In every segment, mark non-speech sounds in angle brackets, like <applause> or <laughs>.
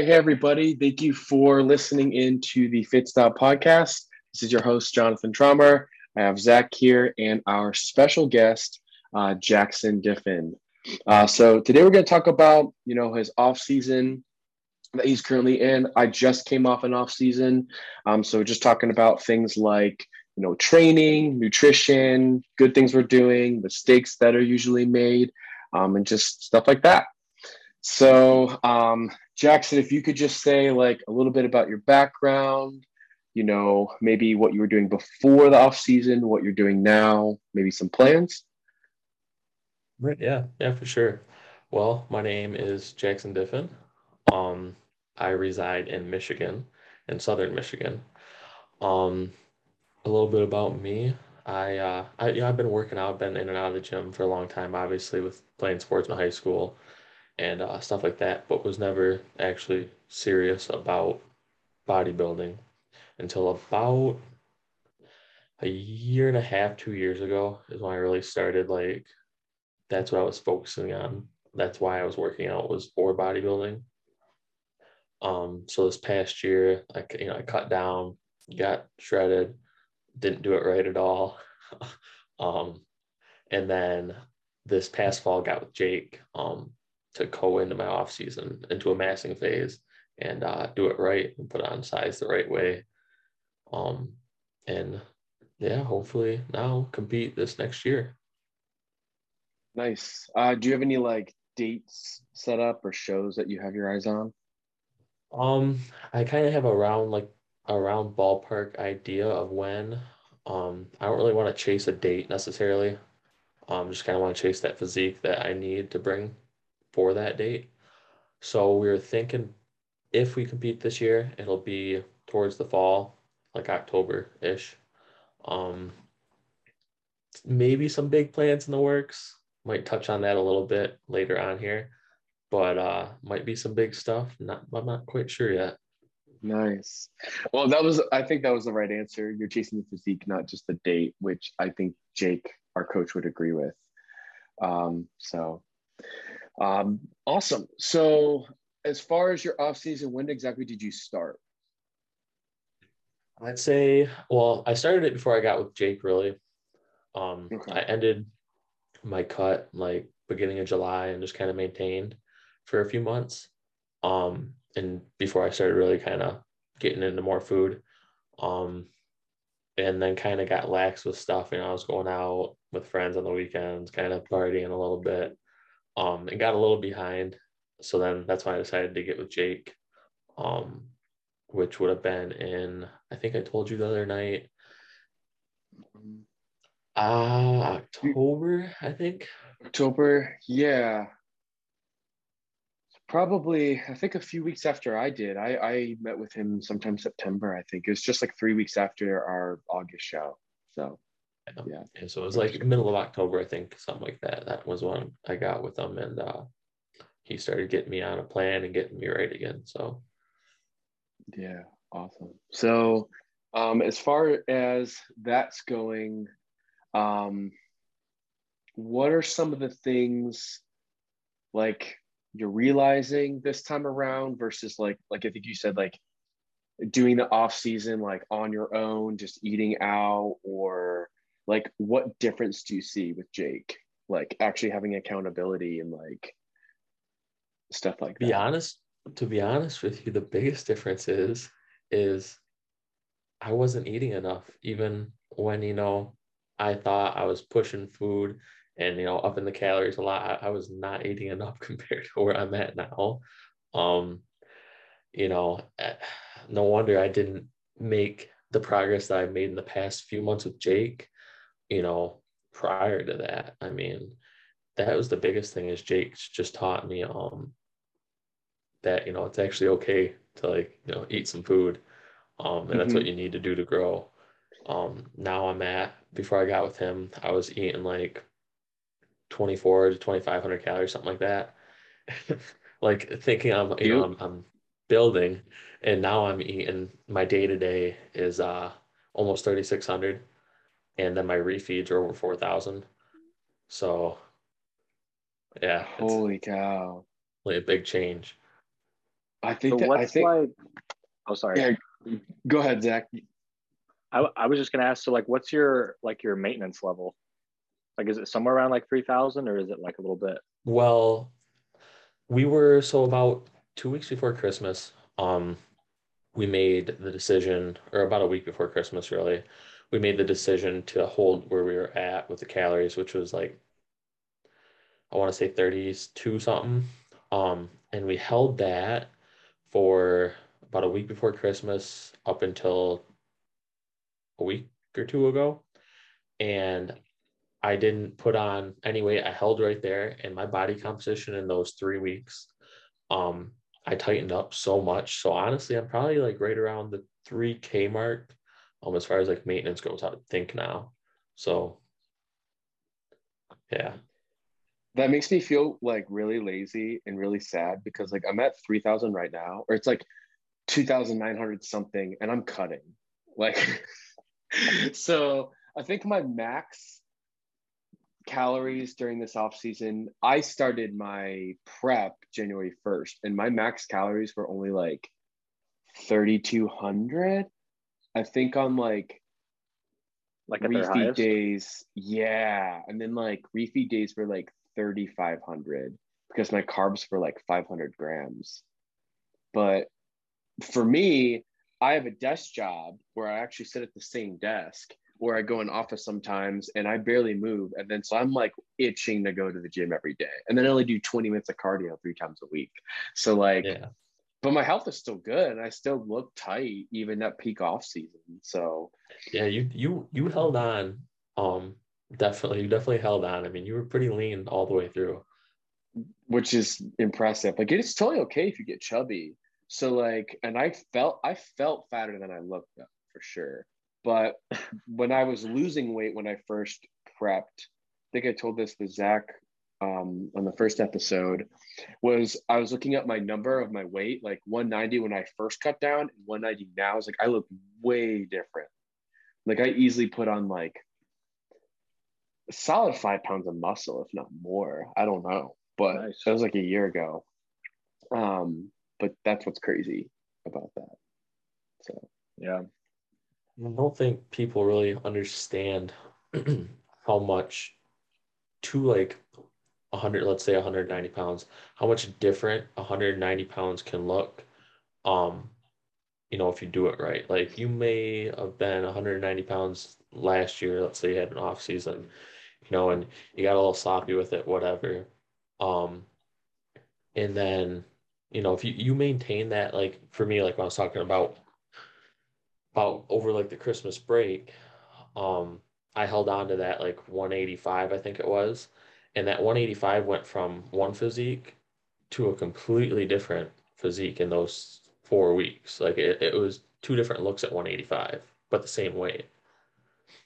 Hey, everybody. Thank you for listening in to the Fit podcast. This is your host, Jonathan Trommer. I have Zach here and our special guest, uh, Jackson Diffin. Uh, so today we're going to talk about, you know, his off season that he's currently in. I just came off an off season. Um, so just talking about things like, you know, training, nutrition, good things we're doing, mistakes that are usually made, um, and just stuff like that. So, um, Jackson, if you could just say like a little bit about your background, you know, maybe what you were doing before the off season, what you're doing now, maybe some plans. Right. Yeah. Yeah, for sure. Well, my name is Jackson Diffin. Um, I reside in Michigan, in southern Michigan. Um, a little bit about me. I, uh, I, yeah, I've been working out, been in and out of the gym for a long time, obviously, with playing sports in high school and uh, stuff like that, but was never actually serious about bodybuilding until about a year and a half, two years ago is when I really started. Like, that's what I was focusing on. That's why I was working out was for bodybuilding. Um, so this past year, I you know I cut down, got shredded, didn't do it right at all. <laughs> um, and then this past fall, got with Jake. Um, to go into my off season into a massing phase and uh, do it right and put on size the right way. Um, and yeah, hopefully now compete this next year. Nice. Uh, do you have any like dates set up or shows that you have your eyes on? Um, I kind of have a round like a round ballpark idea of when. Um, I don't really want to chase a date necessarily. Um, just kind of want to chase that physique that I need to bring for that date. So we are thinking if we compete this year, it'll be towards the fall, like October ish. Um, maybe some big plans in the works. Might touch on that a little bit later on here, but uh, might be some big stuff. Not, I'm not quite sure yet. Nice. Well, that was, I think that was the right answer. You're chasing the physique, not just the date, which I think Jake, our coach, would agree with. Um, so um, awesome. So, as far as your off season, when exactly did you start? I'd say, well, I started it before I got with Jake. Really, um, okay. I ended my cut like beginning of July and just kind of maintained for a few months. Um, and before I started really kind of getting into more food, um, and then kind of got lax with stuff. You know, I was going out with friends on the weekends, kind of partying a little bit um, and got a little behind. So then that's why I decided to get with Jake, um, which would have been in, I think I told you the other night, uh, October, I think. October, yeah. Probably, I think a few weeks after I did. I, I met with him sometime September, I think. It was just like three weeks after our August show. So yeah. And so it was like middle of October, I think, something like that. That was when I got with him, and uh, he started getting me on a plan and getting me right again. So, yeah, awesome. So, um, as far as that's going, um, what are some of the things like you're realizing this time around versus like like I think you said like doing the off season like on your own, just eating out or like what difference do you see with Jake? Like actually having accountability and like stuff like that. Be honest, to be honest with you, the biggest difference is is I wasn't eating enough, even when you know I thought I was pushing food and you know up in the calories a lot. I, I was not eating enough <laughs> compared to where I'm at now. Um, you know, eh, no wonder I didn't make the progress that I've made in the past few months with Jake you know, prior to that, I mean, that was the biggest thing is Jake's just taught me um that, you know, it's actually okay to like, you know, eat some food. Um, and mm-hmm. that's what mm-hmm. you need to do to grow. Um, now I'm at before I got with him, I was eating like 24 to 2500 calories, something like that. <laughs> like thinking I'm, you know, I'm, I'm building and now I'm eating my day to day is uh almost 3600 and then my refeeds are over 4,000. So, yeah. Holy cow. Like a big change. I think So that, I what's think like? Oh, sorry. yeah. Go ahead, Zach. I, I was just gonna ask. So like, what's your like your maintenance level? Like, is it somewhere around like three thousand, or is it like a little bit? Well, we were so about two weeks before Christmas, um, we made the decision, or about a week before Christmas, really, we made the decision to hold where we were at with the calories, which was like, I want to say 32 something. Um, and we held that for about a week before Christmas up until a week or two ago. And I didn't put on any weight. I held right there, and my body composition in those three weeks, um, I tightened up so much. So honestly, I'm probably like right around the 3K mark, um, as far as like maintenance goes, I would think now. So yeah. That makes me feel like really lazy and really sad because like I'm at 3000 right now or it's like 2900 something and I'm cutting. Like <laughs> so I think my max calories during this off season, I started my prep January 1st and my max calories were only like 3200. I think on like Like refeed days yeah. And then like refeed days were like 3500 because my carbs were like 500 grams. But for me i have a desk job where i actually sit at the same desk where i go in office sometimes and i barely move. And then so i'm like itching to go to the gym every day. And then i only do 20 minutes of cardio three times a week. So like Yeah. But my health is still good and i still look tight even at peak off season so Yeah, you you you held on. Um, definitely, you definitely held on. I mean, you were pretty lean all the way through. which is impressive. Like it's totally okay if you get chubby. So like, and I felt I felt fatter than I looked up for sure. But <laughs> when I was losing weight when I first prepped, I think I told this to Zach um, on the first episode, was I was looking at my number of my weight, like 190 when I first cut down, and 190 now. I was like, I look way different. Like I easily put on like a solid five pounds of muscle, if not more. I don't know, but Nice. that was like a year ago. Um, but that's what's crazy about that. So Yeah. I don't think people really understand <clears throat> how much to like 100, let's say 190 pounds, how much different 190 pounds can look. Um, you know, if you do it right. Like you may have been 190 pounds last year, let's say you had an off season, you know, and you got a little sloppy with it, whatever. Um, and then, you know, if you, you maintain that, like for me, like when I was talking about about over like the Christmas break, um, I held on to that like 185, I think it was. And that 185 went from one physique to a completely different physique in those four weeks. Like it, it was two different looks at 185, but the same weight.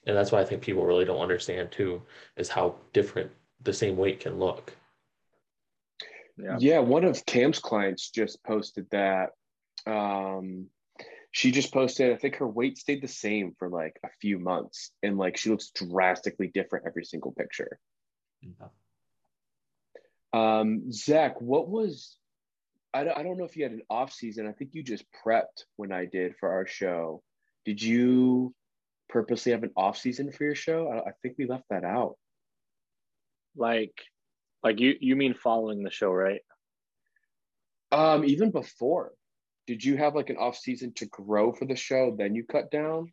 And that's why I think people really don't understand too, is how different the same weight can look. Yeah. yeah, one of Cam's clients just posted that. Um, she just posted, I think her weight stayed the same for like a few months, and like she looks drastically different every single picture. Um, Zach, what was I don't, I don't know if you had an off season. I think you just prepped when I did for our show. Did you purposely have an off season for your show? I, I think we left that out. Like, like you you mean following the show, right? Um, even before, did you have like an off season to grow for the show? Then you cut down?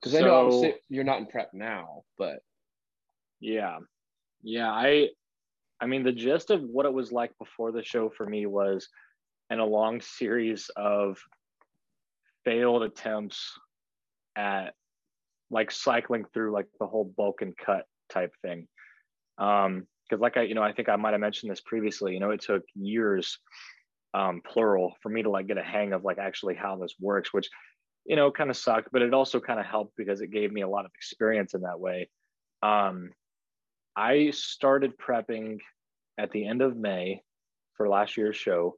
Because I know you're not in prep now, but Yeah. Yeah, I I mean the gist of what it was like before the show for me was in a long series of failed attempts at like cycling through like the whole bulk and cut type thing. Um because like I you know I think I might have mentioned this previously, you know, it took years um plural for me to like get a hang of like actually how this works, which you know kind of sucked, but it also kind of helped because it gave me a lot of experience in that way. Um I started prepping at the end of May for last year's show.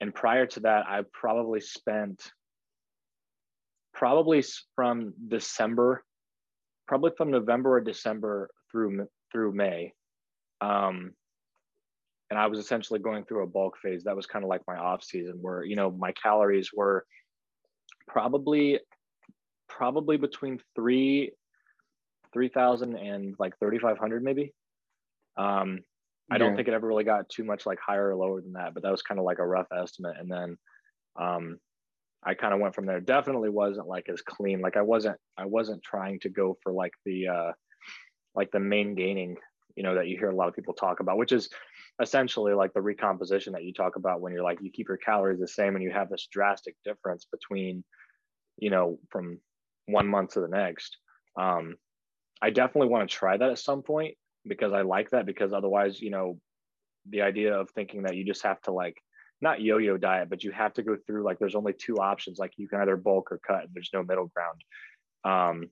And prior to that, I probably spent probably from December, probably from November or December through through May, um, and I was essentially going through a bulk phase. That was kind of like my off season where, you know, my calories were probably probably between three 3000 and like 3500 maybe. Um i don't think it ever really got too much like higher or lower than that but that was kind of like a rough estimate and then um i kind of went from there. Definitely wasn't like as clean like i wasn't i wasn't trying to go for like the uh like the main gaining you know that you hear a lot of people talk about which is essentially like the recomposition that you talk about when you're like you keep your calories the same and you have this drastic difference between you know from one month to the next. Um i definitely want to try that at some point because i like that because otherwise you know the idea of thinking that you just have to like not yo-yo diet but you have to go through like there's only two options like you can either bulk or cut there's no middle ground. Um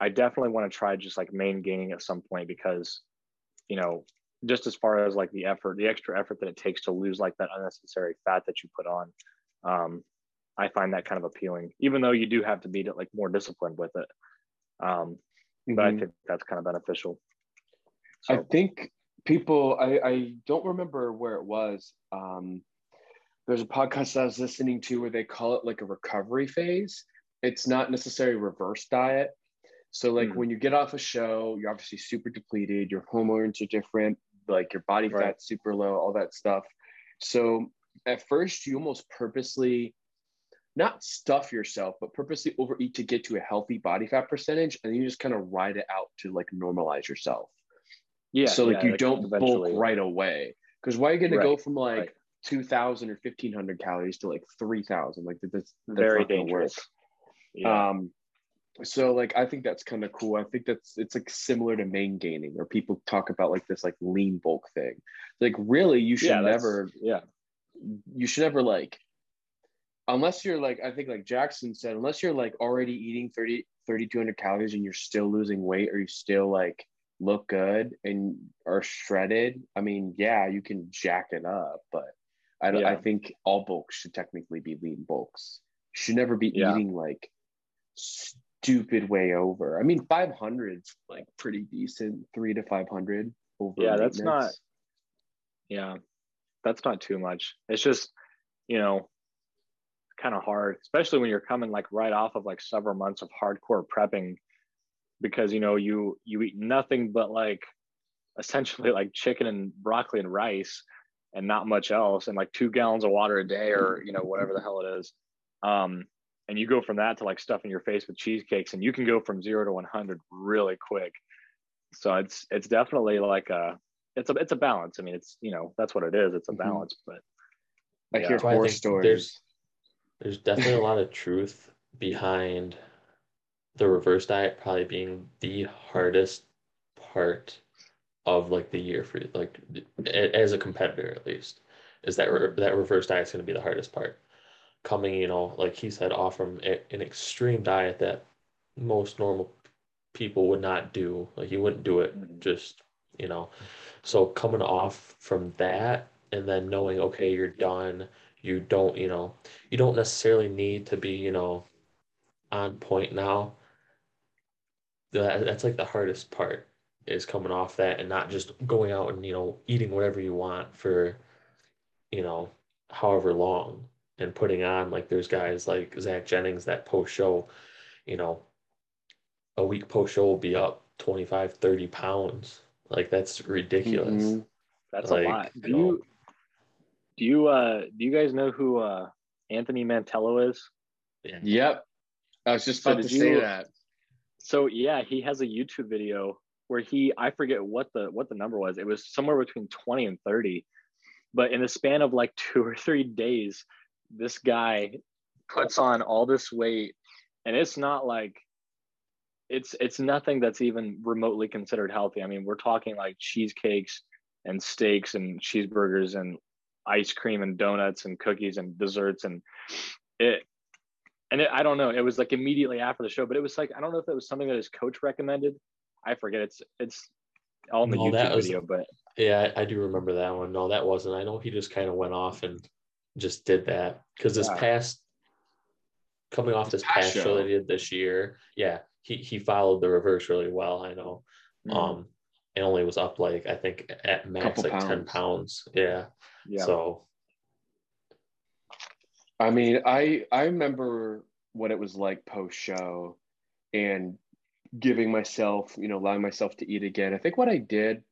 i definitely want to try just like main gaining at some point because you know just as far as like the effort the extra effort that it takes to lose like that unnecessary fat that you put on um i find that kind of appealing even though you do have to be like more disciplined with it. Um mm-hmm. but i mm-hmm. think that's kind of beneficial so. i think people I, I don't remember where it was um there's a podcast i was listening to where they call it like a recovery phase it's not necessarily reverse diet so like mm. when you get off a show, you're obviously super depleted, your hormones are different, like your body right. fat's super low, all that stuff. So at first you almost purposely not stuff yourself, but purposely overeat to get to a healthy body fat percentage, and you just kind of ride it out to like normalize yourself. Yeah. So like yeah, you like don't bulk right away. Because why are you gonna go from like right. two thousand or fifteen hundred calories to like three thousand? Like that's, that's very dangerous. Yeah. Um, so like i think that's kind of cool i think that's it's like similar to main gaining or people talk about like this like lean bulk thing like really you should yeah, never yeah you should never like unless you're like i think like jackson said unless you're like already eating 30 3200 calories and you're still losing weight or you still like look good and are shredded i mean yeah you can jack it up but i don't yeah. i think all bulks should technically be lean bulks you should never be yeah. eating like stupid way over. I mean, 500's like pretty decent, three to 500 over. Yeah, that's not, yeah, that's not too much. It's just, you know, kind of hard, especially when you're coming like right off of like several months of hardcore prepping because, you know, you, you eat nothing but like essentially like chicken and broccoli and rice and not much else and like two gallons of water a day or, you know, whatever the hell it is. Um, and you go from that to like stuffing your face with cheesecakes and you can go from zero to 100 really quick so it's it's definitely like a it's a it's a balance i mean it's you know that's what it is it's a mm-hmm. balance but i yeah. hear horror stories there's, there's definitely a lot of truth behind the reverse diet probably being the hardest part of like the year for like as a competitor at least is that re- that reverse diet is going to be the hardest part coming, you know, like he said, off from an extreme diet that most normal people would not do. Like he wouldn't do it mm-hmm. just, you know. So coming off from that and then knowing, okay, you're done. You don't, you know, you don't necessarily need to be, you know, on point now. That, that's like the hardest part is coming off that and not just going out and, you know, eating whatever you want for, you know, however long and putting on like there's guys like Zach Jennings that post show, you know, a week post show will be up 25, 30 pounds. Like that's ridiculous. Mm-hmm. That's like, a lot. Do you, know, do you uh do you guys know who uh Anthony Mantello is? Yeah. Yep. I was just about so to say that. So yeah, he has a YouTube video where he I forget what the what the number was. It was somewhere between 20 and 30. But in the span of like <laughs> two or three days, this guy puts on all this weight and it's not like it's it's nothing that's even remotely considered healthy. I mean, we're talking like cheesecakes and steaks and cheeseburgers and ice cream and donuts and cookies and desserts and it and it, I don't know. It was like immediately after the show, but it was like I don't know if it was something that his coach recommended. I forget. It's it's all in the no, YouTube was, video, but yeah, I, I, do remember that one. No, that wasn't. I know he just kind of went off and just did that because this yeah. past coming off this past show. show that he did this year, yeah, he he followed the reverse really well. I know. Mm-hmm. Um, and only was up like I think at max like pounds. 10 pounds. Yeah. Yeah. So I mean, I I remember what it was like post show and giving myself, you know, allowing myself to eat again. I think what I did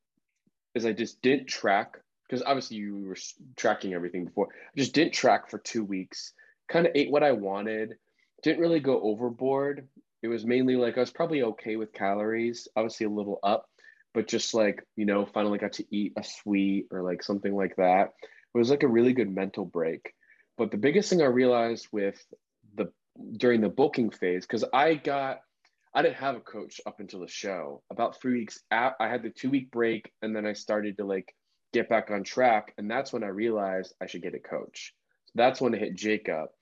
is I just didn't track because obviously you were tracking everything before. I just didn't track for two weeks. Kind of ate what I wanted. Didn't really go overboard. It was mainly like I was probably okay with calories, obviously a little up, but just like, you know, finally got to eat a sweet or like something like that. It was like a really good mental break. But the biggest thing I realized with the during the bulking phase, because I got I didn't have a coach up until the show. About three weeks out, I had the two week break, and then I started to like get back on track, and that's when I realized I should get a coach. So that's when I hit Jake up.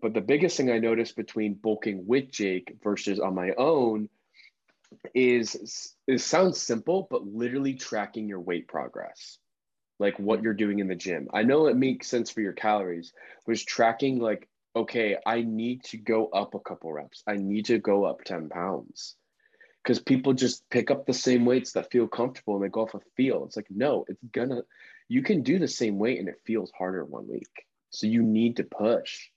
But the biggest thing I noticed between bulking with Jake versus on my own is it sounds simple, but literally tracking your weight progress, like what you're doing in the gym. I know it makes sense for your calories, but tracking like, okay, I need to go up a couple reps. I need to go up 10 pounds. Because people just pick up the same weights that feel comfortable and they go off a feel. It's like, no, it's gonna, you can do the same weight and it feels harder one week. So you need to push.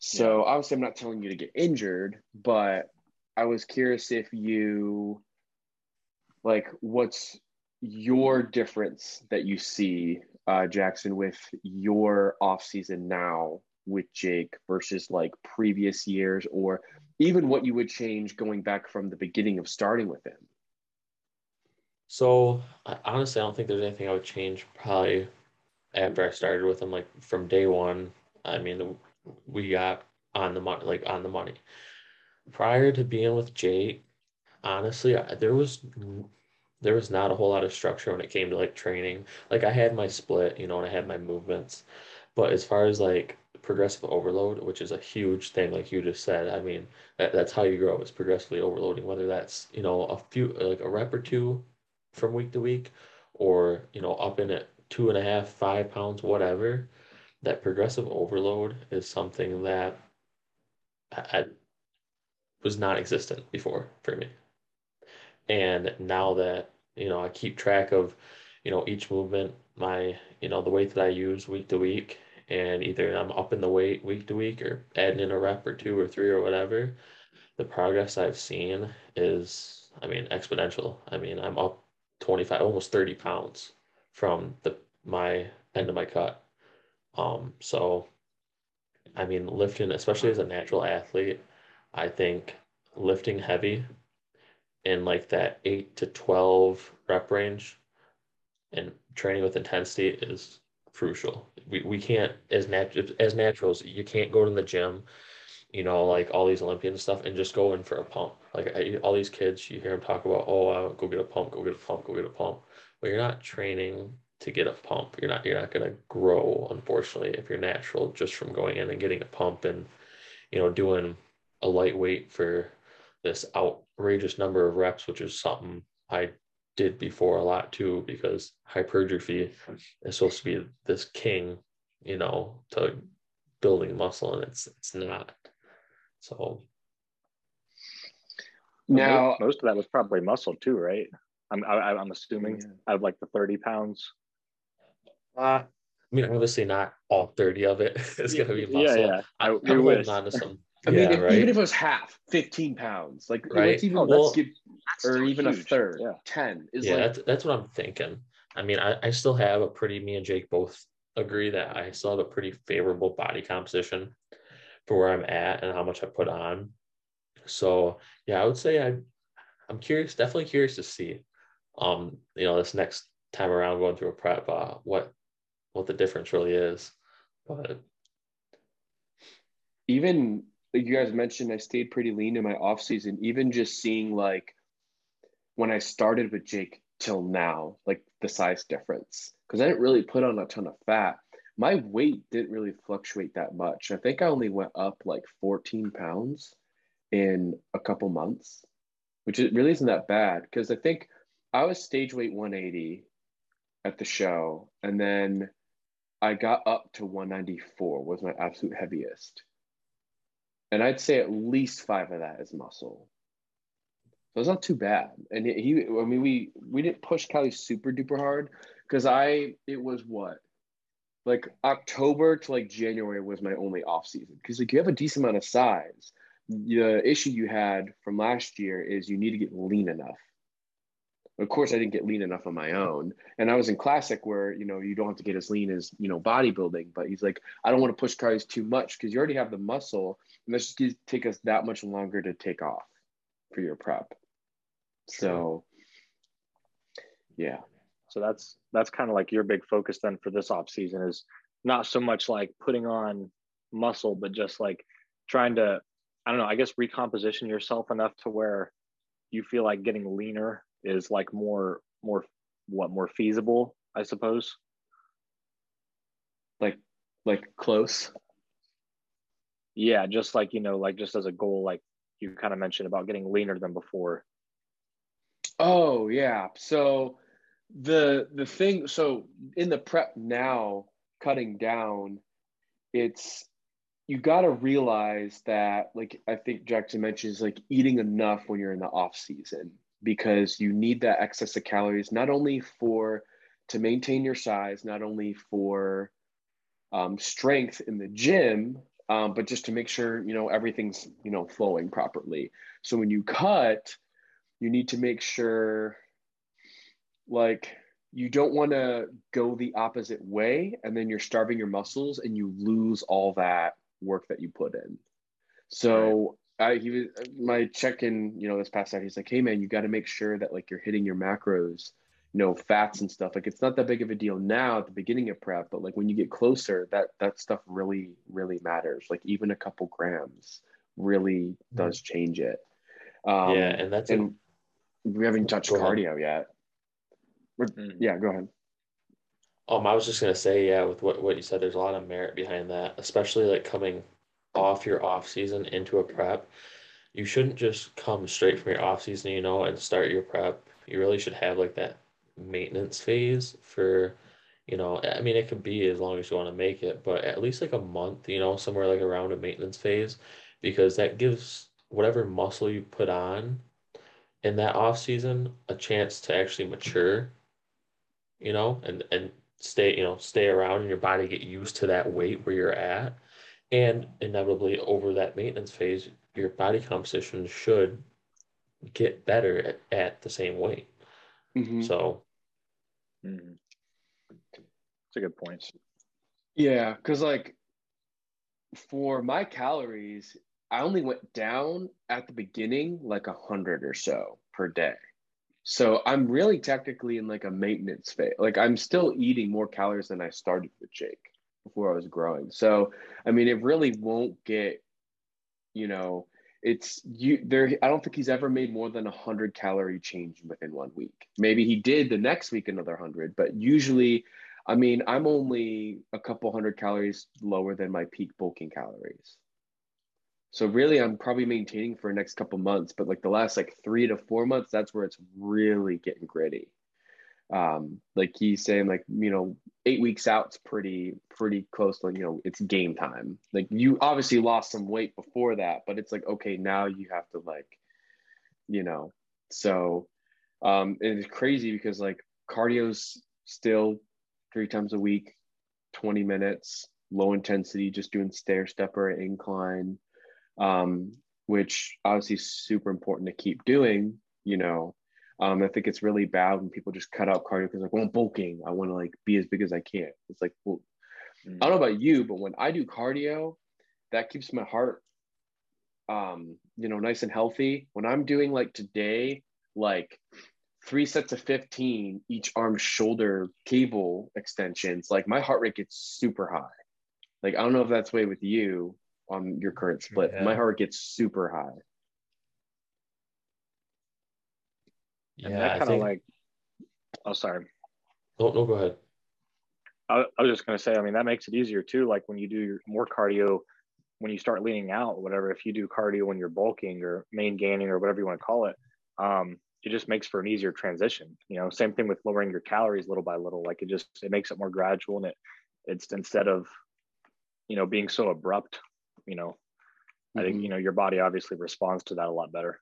So obviously, I'm not telling you to get injured, but I was curious if you like what's your difference that you see, uh, Jackson, with your off season now with Jake versus like previous years, or even what you would change going back from the beginning of starting with him. So I, honestly, I don't think there's anything I would change. Probably after I started with him, like from day one. I mean, we got on the money, like on the money. Prior to being with Jake, honestly, I, there was there was not a whole lot of structure when it came to like training. Like I had my split, you know, and I had my movements, but as far as like progressive overload, which is a huge thing, like you just said, I mean, that, that's how you grow is progressively overloading. Whether that's you know a few like a rep or two from week to week, or you know up in at two and a half, five pounds, whatever. That progressive overload is something that I was non-existent before for me. And now that, you know, I keep track of, you know, each movement, my, you know, the weight that I use week to week, and either I'm up in the weight week to week or adding in a rep or two or three or whatever, the progress I've seen is, I mean, exponential. I mean, I'm up 25, almost 30 pounds from the my end of my cut. Um, so I mean, lifting, especially as a natural athlete, I think lifting heavy in like that eight to 12 rep range and training with intensity is crucial. We, we can't, as, nat- as naturals, you can't go to the gym, you know, like all these Olympian stuff and just go in for a pump. Like I, all these kids, you hear them talk about, oh, I'll go get a pump, go get a pump, go get a pump. Well, you're not training to get a pump. You're not you're not going to grow, unfortunately, if you're natural just from going in and getting a pump and you know doing a lightweight for this outrageous number of reps, which is something I did before a lot too, because hypertrophy is supposed to be this king, you know, to building muscle, and it's it's not. So Now, most, most of that was probably muscle too, right? I'm I, I'm assuming Yeah. out of like the 30 pounds. uh, I mean, obviously not all 30 of it <laughs> is going to be muscle. Yeah, yeah. I, I'm, we I'm wish. holding on to some. I yeah, mean, if, right. even if it was half, 15 pounds, like Right. let's even Oh, let's give, or still even a third, Yeah. 10 is yeah, like, that's that's what I'm thinking. I mean, I, I still have a pretty. Me and Jake both agree that I still have a pretty favorable body composition for where I'm at and how much I put on. So yeah, I would say I I'm curious, definitely curious to see, um, you know, this next time around going through a prep, uh, what what the difference really is. But even like you guys mentioned, I stayed pretty lean in my off season. Even just seeing like when I started with Jake till now, like the size difference, because I didn't really put on a ton of fat. My weight didn't really fluctuate that much. I think I only went up like 14 pounds in a couple months, which it really isn't that bad. Because I think I was stage weight 180 at the show, and then I got up to 194 was my absolute heaviest. And I'd say at least five of that is muscle. So it's not too bad. And he, I mean, we we didn't push Cali super duper hard because I it was what like October to like January was my only off season because like you have a decent amount of size. The issue you had from last year is you need to get lean enough. Of course, I didn't get lean enough on my own, and I was in classic where you know you don't have to get as lean as you know bodybuilding. But he's like, I don't want to push cardios too much because you already have the muscle, and that's just take us that much longer to take off for your prep. So, yeah. So that's that's kind of like your big focus then for this off season is not so much like putting on muscle, but just like trying to, I don't know, I guess recomposition yourself enough to where you feel like getting leaner is like more more what more feasible, I suppose. Like like close. Yeah, just like you know, like just as a goal, like you kind of mentioned about getting leaner than before. Oh yeah. So the the thing so in the prep now cutting down it's you got to realize that like i think jackson mentions like eating enough when you're in the off season because you need that excess of calories not only for to maintain your size not only for um, strength in the gym um, but just to make sure you know everything's you know flowing properly so when you cut you need to make sure like you don't want to go the opposite way and then you're starving your muscles and you lose all that work that you put in so. I, he was my check-in you know this past night he's like hey man you got to make sure that like you're hitting your macros you know fats and stuff. Like it's not that big of a deal now at the beginning of prep but like when you get closer that that stuff really really matters. Like even a couple grams really does change it. Um, yeah and that's and a, we haven't touched cardio yet. Mm. Yeah, go ahead. Um, I was just gonna say, yeah, with what, what you said, there's a lot of merit behind that, especially like coming off your off season into a prep. You shouldn't just come straight from your off season, you know, and start your prep. You really should have like that maintenance phase for, you know, I mean, it could be as long as you want to make it, but at least like a month, you know, somewhere like around a maintenance phase, because that gives whatever muscle you put on in that off season a chance to actually mature you know, and and stay, you know, stay around and your body get used to that weight where you're at. And inevitably over that maintenance phase, your body composition should get better at, at the same weight. Mm-hmm. So mm-hmm. it's a good point. Yeah, because like for my calories, I only went down at the beginning like a hundred or so per day. So I'm really technically in like a maintenance phase. Like I'm still eating more calories than I started with Jake before I was growing. So I mean, it really won't get, you know, it's you there. I don't think he's ever made more than a hundred calorie change within one week. Maybe he did the next week another hundred, but usually, I mean, I'm only a couple hundred calories lower than my peak bulking calories. So really, I'm probably maintaining for the next couple months, but like the last like three to four months, that's where it's really getting gritty. Um, like he's saying, like you know, eight weeks out's pretty pretty close to you know it's game time. Like you obviously lost some weight before that, but it's like okay, now you have to like, you know, so um, it's crazy because like cardio's still three times a week, 20 minutes, low intensity, just doing stair stepper incline um, which obviously is super important to keep doing. You know, um, I think it's really bad when people just cut out cardio because like, well, I'm bulking. I want to like be as big as I can. It's like, well, mm. I don't know about you, but when I do cardio, that keeps my heart, um, you know, nice and healthy. When I'm doing like today, like three sets of 15 each arm shoulder cable extensions, like my heart rate gets super high. Like, I don't know if that's the way with you, on your current split. Yeah. My heart gets super high. Yeah, that kind of think... like. Oh, sorry. No, no, go ahead. I, I was just going to say, I mean, that makes it easier too. Like when you do your more cardio, when you start leaning out, whatever, if you do cardio when you're bulking or main gaining or whatever you want to call it, um, it just makes for an easier transition. You know, same thing with lowering your calories little by little. Like it just it makes it more gradual and it it's instead of you know being so abrupt you know, mm-hmm. I think, mm-hmm. you know, your body obviously responds to that a lot better.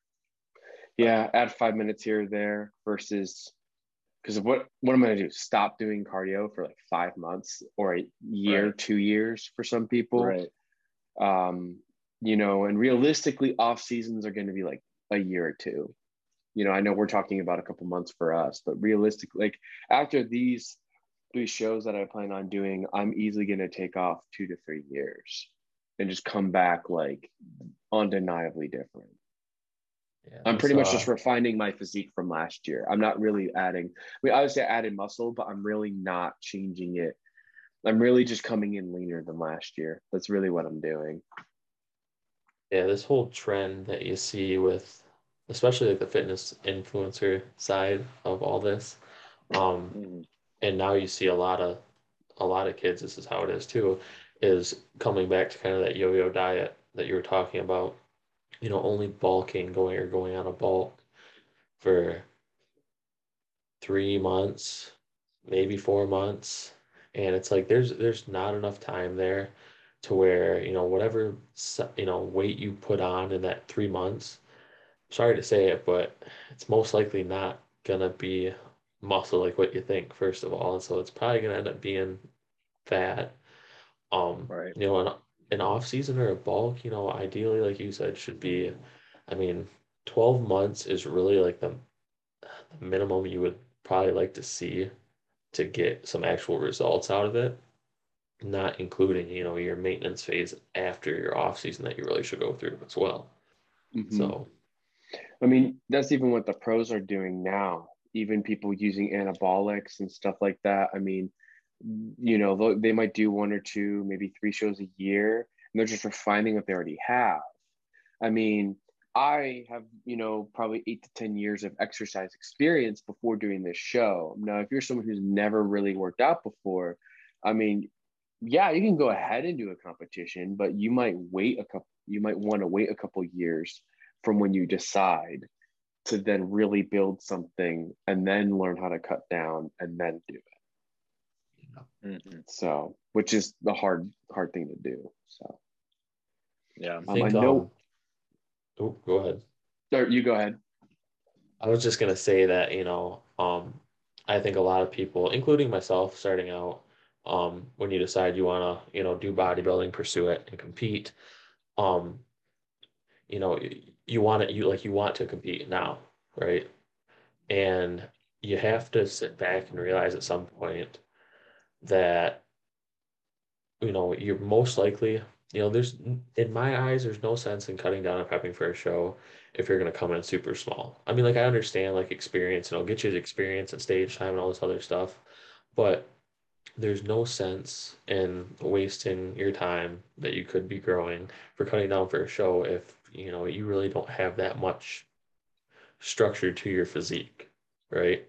Yeah, add five minutes here or there versus because of what what am I gonna do? Stop doing cardio for like five months or a year, right. two years for some people. Right. Um, you know, and realistically, off seasons are going to be like a year or two. You know, I know we're talking about a couple months for us, but realistically, like after these three shows that I plan on doing, I'm easily going to take off two to three years and just come back like undeniably different. Yeah, I'm pretty much just refining my physique from last year. I'm not really adding. I mean, obviously I added muscle, but I'm really not changing it. I'm really just coming in leaner than last year. That's really what I'm doing. Yeah, this whole trend that you see with, especially like the fitness influencer side of all this, um, mm-hmm. and now you see a lot of, a lot of kids. This is how it is too, is coming back to kind of that yo-yo diet that you were talking about you know, only bulking, going or going on a bulk for three months, maybe four months. And it's like there's there's not enough time there to where, you know, whatever you know, weight you put on in that three months, sorry to say it, but it's most likely not gonna be muscle like what you think, first of all. And so it's probably gonna end up being fat. Um, right. you know, and an off season or a bulk, you know, ideally, like you said, should be, I mean, 12 months is really like the, the minimum you would probably like to see to get some actual results out of it, not including, you know, your maintenance phase after your off season that you really should go through as well. Mm-hmm. So, I mean, that's even what the pros are doing now, even people using anabolics and stuff like that. I mean, you know they might do one or two maybe three shows a year and they're just refining what they already have. I mean i have you know probably eight to ten years of exercise experience before doing this show. Now if you're someone who's never really worked out before i mean yeah you can go ahead and do a competition but you might wait a couple you might want to wait a couple years from when you decide to then really build something and then learn how to cut down and then do it Mm-hmm. So, which is the hard hard thing to do. So, yeah, I, um, I know. Um, oh, go ahead. Or you go ahead. I was just gonna say that you know, um, I think a lot of people, including myself, starting out, um, when you decide you want to, you know, do bodybuilding, pursue it, and compete, um, you know, you want it, you like you want to compete now, right? And you have to sit back and realize at some point that you know you're most likely you know there's in my eyes there's no sense in cutting down and prepping for a show if you're going to come in super small. I mean like i understand like experience and i'll get you experience and stage time and all this other stuff but there's no sense in wasting your time that you could be growing for cutting down for a show if you know you really don't have that much structure to your physique right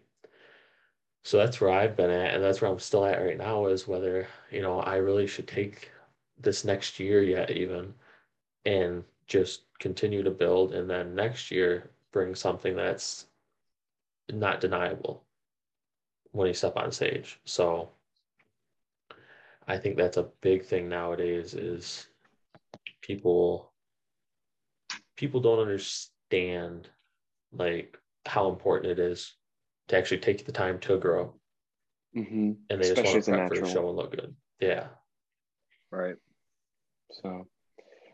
so that's where I've been at, and that's where I'm still at right now. Is whether you know I really should take this next year yet, even, and just continue to build, and then next year bring something that's not deniable when you step on stage. So I think that's a big thing nowadays. Is people people don't understand like how important it is to actually take the time to grow. Mm-hmm. And they Especially just want to prep for the show and look good. Yeah. Right. So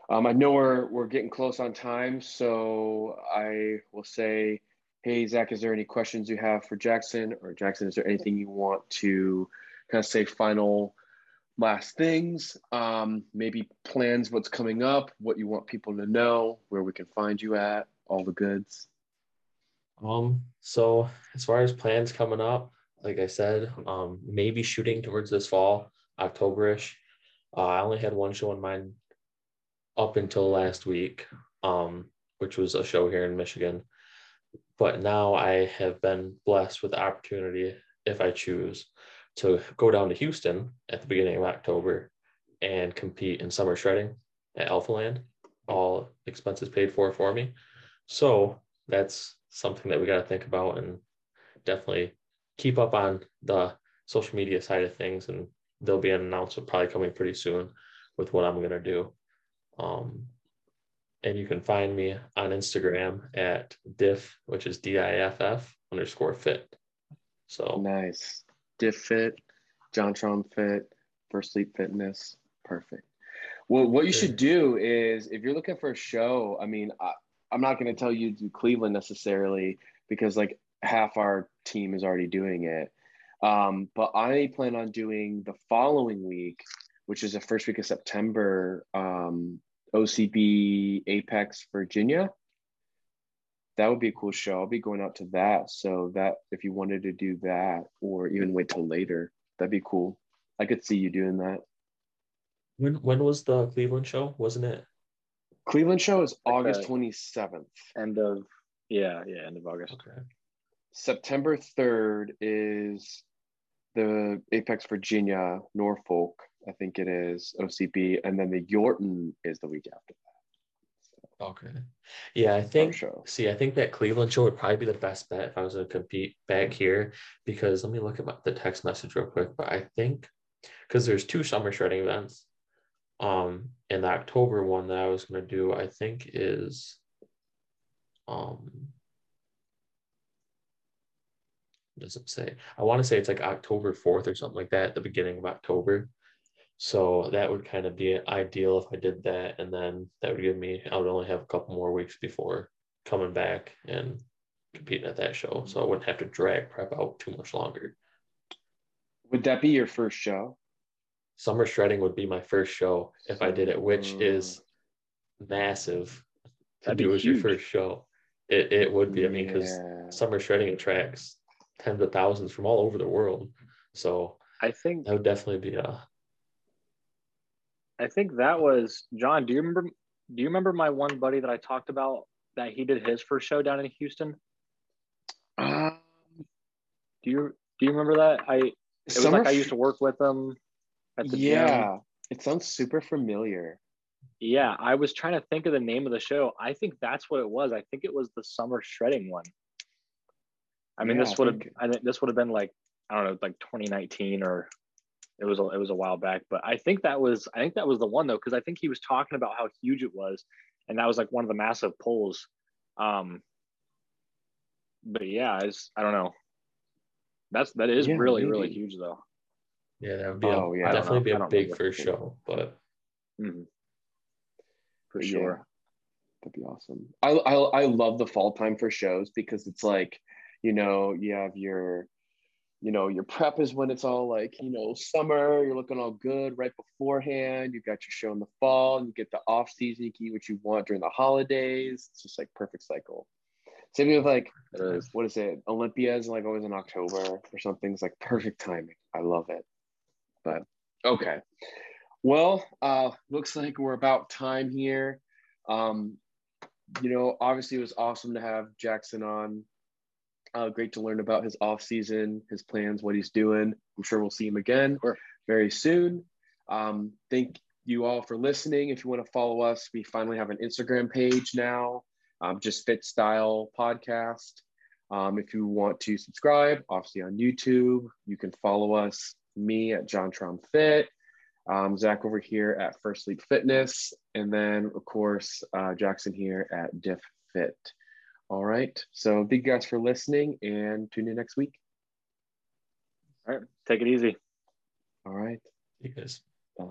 um, I know we're we're getting close on time, so I will say, hey Zach, is there any questions you have for Jackson? Or Jackson, is there anything you want to kind of say final last things? Um, maybe plans, what's coming up, what you want people to know, where we can find you at, all the goods. Um, so as far as plans coming up, like I said, um, maybe shooting towards this fall, Octoberish. Uh, I only had one show in mind up until last week, um, which was a show here in Michigan. But now I have been blessed with the opportunity, if I choose, to go down to Houston at the beginning of October and compete in summer shredding at Alphaland, all expenses paid for for me. So that's something that we got to think about and definitely keep up on the social media side of things. And there'll be an announcement probably coming pretty soon with what I'm going to do. Um, and you can find me on Instagram at diff, which is D-I-F-F underscore fit. So nice. Diff fit, John JonTrom fit, First Leap Fitness. Perfect. Well, what you should do is if you're looking for a show, I mean, I, I'm not going to tell you to do Cleveland necessarily because like half our team is already doing it. Um, but I plan on doing the following week, which is the first week of September, um, OCB Apex Virginia. That would be a cool show. I'll be going out to that. So that if you wanted to do that or even wait till later, that'd be cool. I could see you doing that. When when was the Cleveland show? Wasn't it? Cleveland show is August twenty seventh. End of yeah, yeah, end of August. Okay. September third is the Apex Virginia Norfolk, I think it is OCB, and then the Yorton is the week after that. Okay. Yeah, I think. See, I think that Cleveland show would probably be the best bet if I was going to compete back here because let me look at my, the text message real quick. But I think because there's two summer shredding events. Um, and the October one that I was going to do, I think is, um, does it say? I want to say it's like October 4th or something like that, at the beginning of October. So that would kind of be ideal if I did that. And then that would give me, I would only have a couple more weeks before coming back and competing at that show. So I wouldn't have to drag prep out too much longer. Would that be your first show? Summer Shredding would be my first show if I did it, which is massive to That'd do as your first show. It, it would be, I mean, because yeah. Summer Shredding attracts tens of thousands from all over the world. So I think that would definitely be a. I think that was John. Do you remember? Do you remember my one buddy that I talked about that he did his first show down in Houston? Um, do you do you remember that? I it was like I used to work with him at the yeah, gym. it sounds super familiar. Yeah, I was trying to think of the name of the show. I think that's what it was. I think it was the summer shredding one. I mean, yeah, this would have I think this would have been like I don't know, like 2019 or it was a, it was a while back, but I think that was I think that was the one though because I think he was talking about how huge it was, and that was like one of the massive pulls. Um, but yeah, it's, I don't know. That's that is yeah, really maybe. really huge though. Yeah, that would be oh, a, yeah, definitely be a big first show, but mm-hmm. for sure. Yeah, that'd be awesome. I, I I love the fall time for shows because it's like, you know, you have your you know, your prep is when it's all like, you know, summer, you're looking all good right beforehand. You've got your show in the fall, and you get the off season, you can eat what you want during the holidays. It's just like perfect cycle. Same with like, what is it? Olympia is like always in October or something. It's like perfect timing. I love it. But okay. Well, uh, looks like we're about time here. Um, you know, obviously it was awesome to have Jackson on. Uh, great to learn about his off season, his plans, what he's doing. I'm sure we'll see him again very soon. Um, thank you all for listening. If you want to follow us, we finally have an Instagram page now, um, just Fit Style Podcast. Um, if you want to subscribe, obviously on YouTube, you can follow us me at JonTrom Fit, um, Zach over here at First Leap Fitness, and then of course uh, Jackson here at Diff Fit. All right. So thank you guys for listening and tune in next week. All right. Take it easy. All right. You guys. Bye.